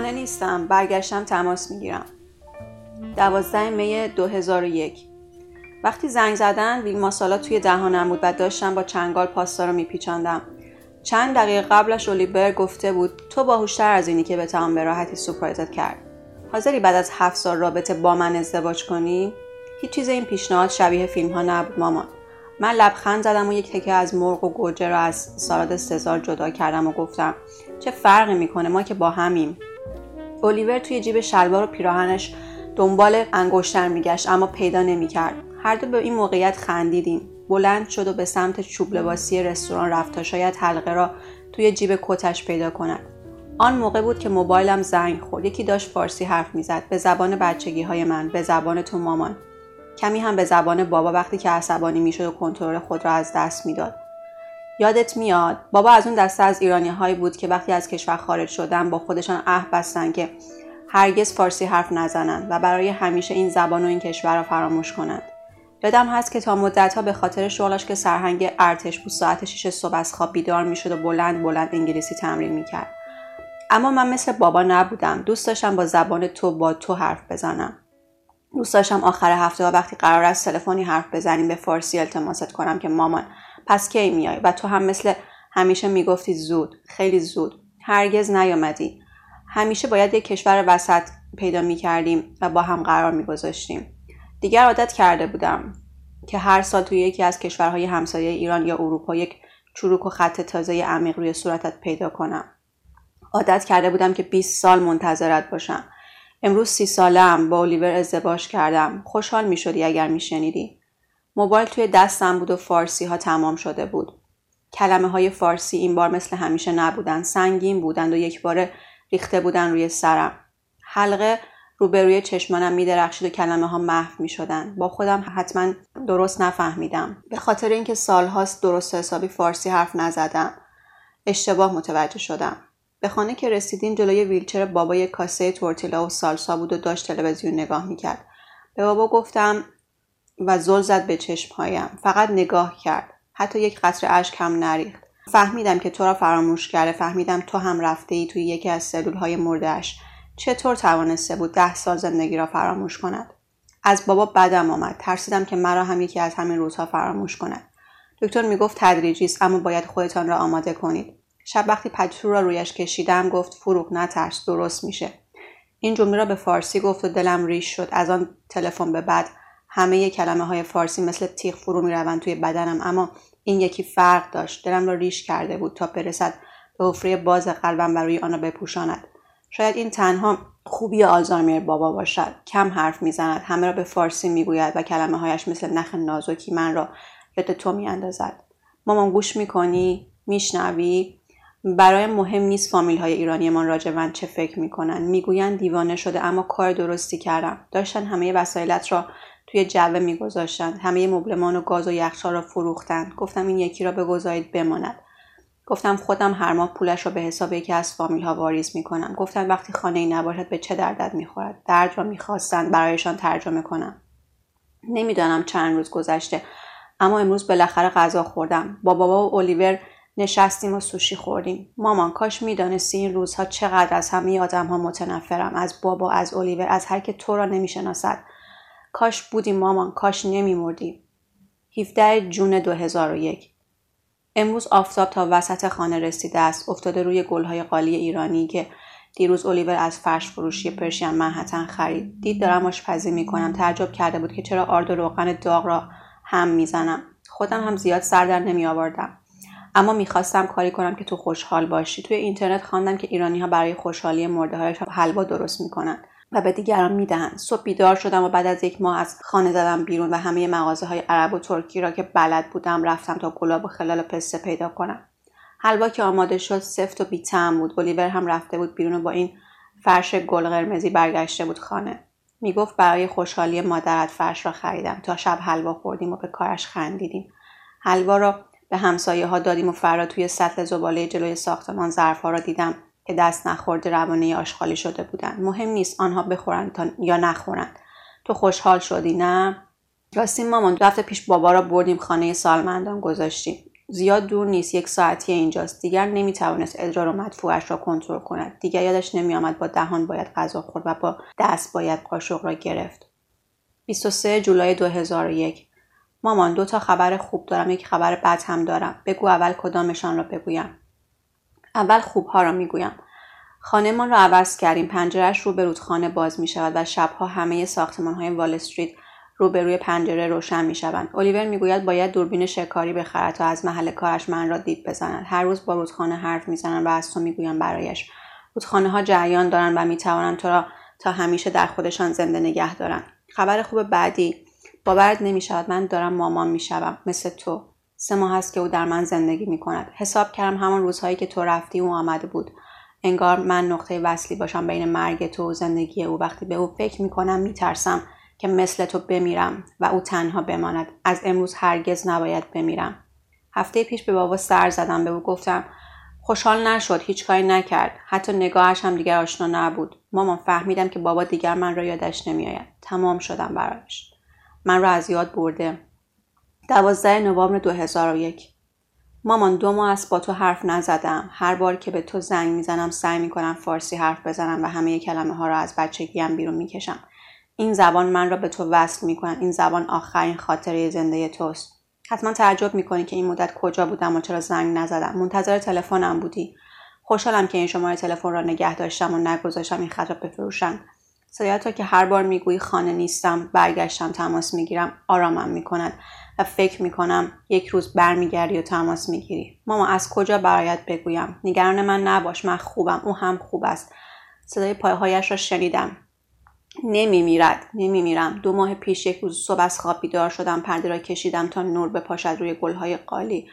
خانه نیستم. برگشتم تماس می‌گیرم. دوازده می 2001 وقتی زنگ زدن ویل ماسالا توی دهانم بود و داشتم با چنگال پاستا رو میپیچاندم. چند دقیقه قبلش اولیور گفته بود تو باهوشتر از اینی که بتوان به راحتی سورپرایزت کرد. حاضری بعد از هفت سال رابطه با من ازدواج کنی؟ هیچ چیز این پیشنهاد شبیه فیلم ها نبود مامان. من لبخند زدم و یک تکه از مرغ و گوجه را از سالاد سزار جدا کردم و گفتم چه فرقی می‌کنه؟ ما که با همیم. الیور توی جیب شلوار و پیراهنش دنبال انگشتر میگشت اما پیدا نمی‌کرد. هر دو به این موقعیت خندیدیم. بلند شد و به سمت چوب لباسی رستوران رفت تا شاید حلقه را توی جیب کتش پیدا کند. آن موقع بود که موبایلم زنگ خورد. یکی داشت فارسی حرف می‌زد. به زبان بچگی های من به زبان تو مامان. کمی هم به زبان بابا وقتی که عصبانی می‌شد و کنترل خود را از دست می‌داد. یادت میاد بابا از اون دسته از ایرانی هایی بود که وقتی از کشور خارج شدن با خودشان عهد بستن که هرگز فارسی حرف نزنند و برای همیشه این زبان و این کشور را فراموش کنند. یادم هست که تا مدتها به خاطر شغلش که سرهنگ ارتش بود ساعت 6 صبح از خواب بیدار می‌شد و بلند بلند انگلیسی تمرین می‌کرد. اما من مثل بابا نبودم. دوست داشتم با زبان تو با تو حرف بزنم. دوست داشتم آخر هفته ها وقتی قرار است تلفنی حرف بزنیم به فارسی التماست کنم که مامان پس کی میای؟ و تو هم مثل همیشه می‌گفتی زود خیلی زود. هرگز نیامدی همیشه باید یک کشور وسط پیدا می‌کردیم و با هم قرار میگذاشتیم. دیگر عادت کرده بودم که هر سال توی یکی از کشورهای همسایه ایران یا اروپا یک چروک و خط تازه عمیق روی صورتت پیدا کنم. عادت کرده بودم که 20 سال منتظرت باشم. امروز سی سالم با الیور ازدواج کردم. خوشحال می شدی اگر می شنیدی. موبایل توی دستم بود و فارسی ها تمام شده بود. کلمه های فارسی این بار مثل همیشه نبودن. سنگین بودند و یک بار ریخته بودن روی سرم. حلقه روبروی چشمانم می درخشید و کلمه ها محو می شدن. با خودم حتما درست نفهمیدم. به خاطر اینکه سالهاست درست حسابی فارسی حرف نزدم. اشتباه متوجه شدم. به خانه که رسیدیم جلوی ویلچر بابا یک کاسه تورتیلا و سالسا بود و داشت تلویزیون نگاه می‌کرد به بابا گفتم و زل زد به چشمهایم. فقط نگاه کرد. حتی یک قطره اشک هم نریخت. فهمیدم که تو را فراموش کرده. فهمیدم تو هم رفته ای توی یکی از سلول های مردهش چطور توانسته بود ده سال زندگی را فراموش کند؟ از بابا بدم آمد. ترسیدم که مرا هم یکی از همین روزها فراموش کند. دکتر می‌گفت تدریجی است اما باید خودتان را آماده کنید. شب وقتی پتو را رویش کشیدم گفت فروغ نترس درست میشه. این جمله را به فارسی گفت و دلم ریش شد. از آن تلفن به بعد همه کلمه های فارسی مثل تیغ فرو می‌روند توی بدنم اما این یکی فرق داشت. دلم را ریش کرده بود تا برسد به حفره باز قلبم و روی آن را بپوشاند. شاید این تنها خوبی آلزایمر بابا باشد. کم حرف می‌زند همه را به فارسی می‌گوید و کلمه هایش مثل نخ نازکی من را یاد تو میاندازد. مامان گوش می‌کنی؟ میشنوی؟ برای مهم نیست فامیل های راجع من چه فکر می‌کنن. می‌گویند دیوانه شده اما کار درستی کردم. داشتن همه وسایلت را توی جعبه میگذاشتند همه مبلمان و گاز و یخچال را فروختند گفتم این یکی را بگذارید بماند. گفتم خودم هر ماه پولش را به حساب یکی از فامیل ها واریز می‌کنم. گفتن وقتی خانه ای نباشد به چه دردت می‌خورد؟ درد را می‌خواستند برایشان ترجمه کنم. نمی‌دانم چند روز گذشته. اما امروز بالاخره غذا خوردم. با بابا و الیور نشستیم و سوشی خوردیم. مامان کاش می‌دانستی این روزها چقدر از همه آدم ها متنفرم. از بابا از الیور از هر که تو را نمی‌شناسد. کاش بودیم مامان کاش نمیمردیم. 17 جون 2001 امروز آفتاب تا وسط خانه رسیده است. افتاده روی گلهای قالی ایرانی که دیروز الیور از فرش فروشی پرشین منحتن خرید. دید دارم آشپزی می‌کنم. تعجب کرده بود که چرا آرد و روغن داغ را هم می‌زنم. خودم هم زیاد سر در نمی آوردم اما می‌خواستم کاری کنم که تو خوشحال باشی. توی اینترنت خواندم که ایرانی ها برای خوشحالی مرده حلوا درست می‌کنن. و به دیگران می‌دهند صبح بیدار شدم و بعد از یک ماه از خانه زدم بیرون و همه مغازه های عرب و ترکی را که بلد بودم رفتم تا گلاب و خلال پسته پیدا کنم. حلوا که آماده شد سفت و بیتم بود. الیور هم رفته بود بیرون و با این فرش گل قرمزی برگشته بود خانه. می‌گفت برای خوشحالی مادرت فرش را خریدم. تا شب حلوا خوردیم و به کارش خندیدیم. حلوا را به همسایه ها دادیم و فردا توی سطل زباله جلوی ساختمان ظرف ها را دیدم. که دست نخورده روانه آشغالی شده بودند مهم نیست آنها بخورند تا یا نخورند تو خوشحال شدی نه؟ راستی مامان دو هفته پیش بابا را بردیم خانه سالمندان گذاشتیم. زیاد دور نیست یک ساعتی اینجاست. دیگر نمی‌توانست ادرار و مدفوعش را کنترل کند. دیگر یادش نمیآمد با دهان باید غذا خورد و با دست باید قاشق را گرفت. 23 جولای 2001 مامان دو تا خبر خوب دارم یک خبر بد هم دارم. بگو اول کدامشان را بگویم. اول خوبها را می‌گویم خانهمان را عوض کردیم پنجرهش رو به رودخانه باز می شود و شبها همه ساختمان های وال استریت روبروی پنجره روشن می شوند. الیور می‌گوید باید دوربین شکاری بخرد تا از محل کارش من را دید بزند. هر روز با رودخانه حرف می‌زنند و از تو می‌گویم برایش. رودخانه ها جریان دارند و می‌توانند تو را تا همیشه در خودشان زنده نگه دارند. خبر خوب بعدی باورت نمی شود من دارم مامان می شوم مثل تو. سه ماه است که او در من زندگی می کند. حساب کردم همان روزهایی که تو رفتی او آمده بود. انگار من نقطه وصلی باشم بین مرگ تو و زندگی او. وقتی به او فکر می کنم می ترسم که مثل تو بمیرم و او تنها بماند. از امروز هرگز نباید بمیرم. هفته پیش به بابا سر زدم. به او گفتم خوشحال نشد هیچ کاری نکرد. حتی نگاهش هم دیگر آشنا نبود. مامان فهمیدم که بابا دیگر من را یادش نمیآید. تمام شدم برایش من را از یاد برده. دوازده نوامبر 2001 مامان دو ماه است با تو حرف نزدم. هر بار که به تو زنگ می‌زنم سعی می‌کنم فارسی حرف بزنم و همه کلمه ها را از بچگیم بیرون می‌کشم. این زبان من را به تو وصل می کند این زبان آخرین خاطره زنده توست. حتما تعجب می‌کنی که این مدت کجا بودم و چرا زنگ نزدم. منتظر تلفنم بودی. خوشحالم که این شماره تلفن را نگه داشتم و نگذاشتم این خط را بفروشم. صدایت را که هر بار می‌گویی خانه نیستم برگشتم تماس می‌گیرم آرامم می‌کند. و فکر می‌کنم یک روز برمیگردی و تماس می‌گیری. ماما از کجا برایت بگویم؟ نگران من نباش من خوبم او هم خوب است. صدای پایهایش را شنیدم. نمی میرد نمی میرم دو ماه پیش یک روز صبح از خواب بیدار شدم پرده را کشیدم تا نور بپاشد روی گلهای قالی.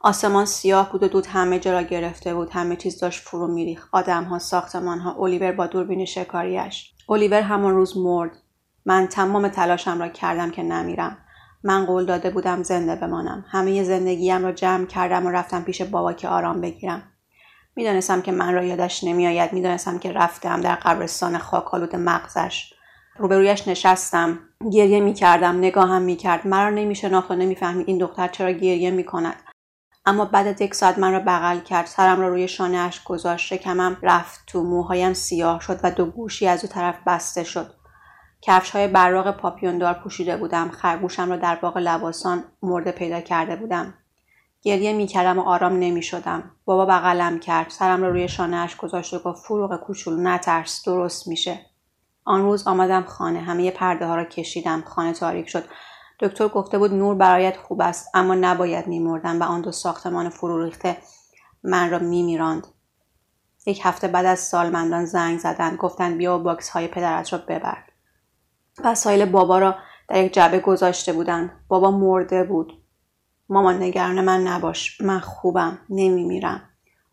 آسمان سیاه بود و دود همه جا را گرفته بود. همه چیز داشت فرو میریخت. آدمها ساختمانها الیور با دوربین شکاریش الیور همان روز مرد. من تمام تلاشم را کردم که نمیرم. من قول داده بودم زنده بمانم. همه زندگیم را جمع کردم و رفتم پیش بابا که آرام بگیرم. می‌دانستم که من را یادش نمیآید. می‌دانستم که رفتم در قبرستان خاکالود مغزش. روبرویش نشستم. گریه می‌کردم. نگاهم می‌کرد. مرا نمیشناخت و نمی‌فهمید این دختر چرا گریه می‌کند. اما بعد از یک ساعت من را بغل کرد. سرم را روی شانهاش گذاشت. شکمم رفت. تو موهایم سیاه شد و دو گوشی از او طرف بسته شد. کفش های براق پاپیوندار پوشیده بودم. خرگوشم را در باغ لباسان مرده پیدا کرده بودم. گریه می‌کردم و آرام نمی‌شدم. بابا بغلم کرد. سرم را روی شانهاش گذاشت و گفت فروغ کوچولو نترس درست میشه. آن روز آمدم خانه. همه پرده ها را کشیدم. خانه تاریک شد. دکتر گفته بود نور برایت خوب است اما نباید میمردم و آن دو ساختمان فرو ریخته من را میمیراند. یک هفته بعد از سالمندان زنگ زدند. گفتند بیا و box های پدرت را ببر. وسایل بابا را در یک جعبه گذاشته بودند. بابا مرده بود. مامان نگران من نباش. من خوبم. نمیمیرم.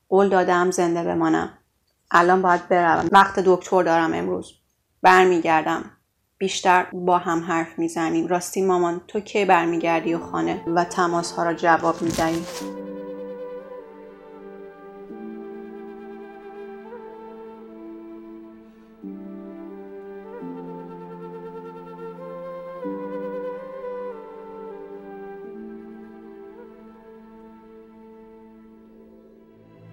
قول دادم زنده بمانم. الان باید بروم. وقت دکتر دارم امروز. برمیگردم. بیشتر با هم حرف می‌زنیم. راستی مامان تو کی برمیگردی و خانه و تماس ها را جواب می‌دهی؟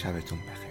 sabes un peje.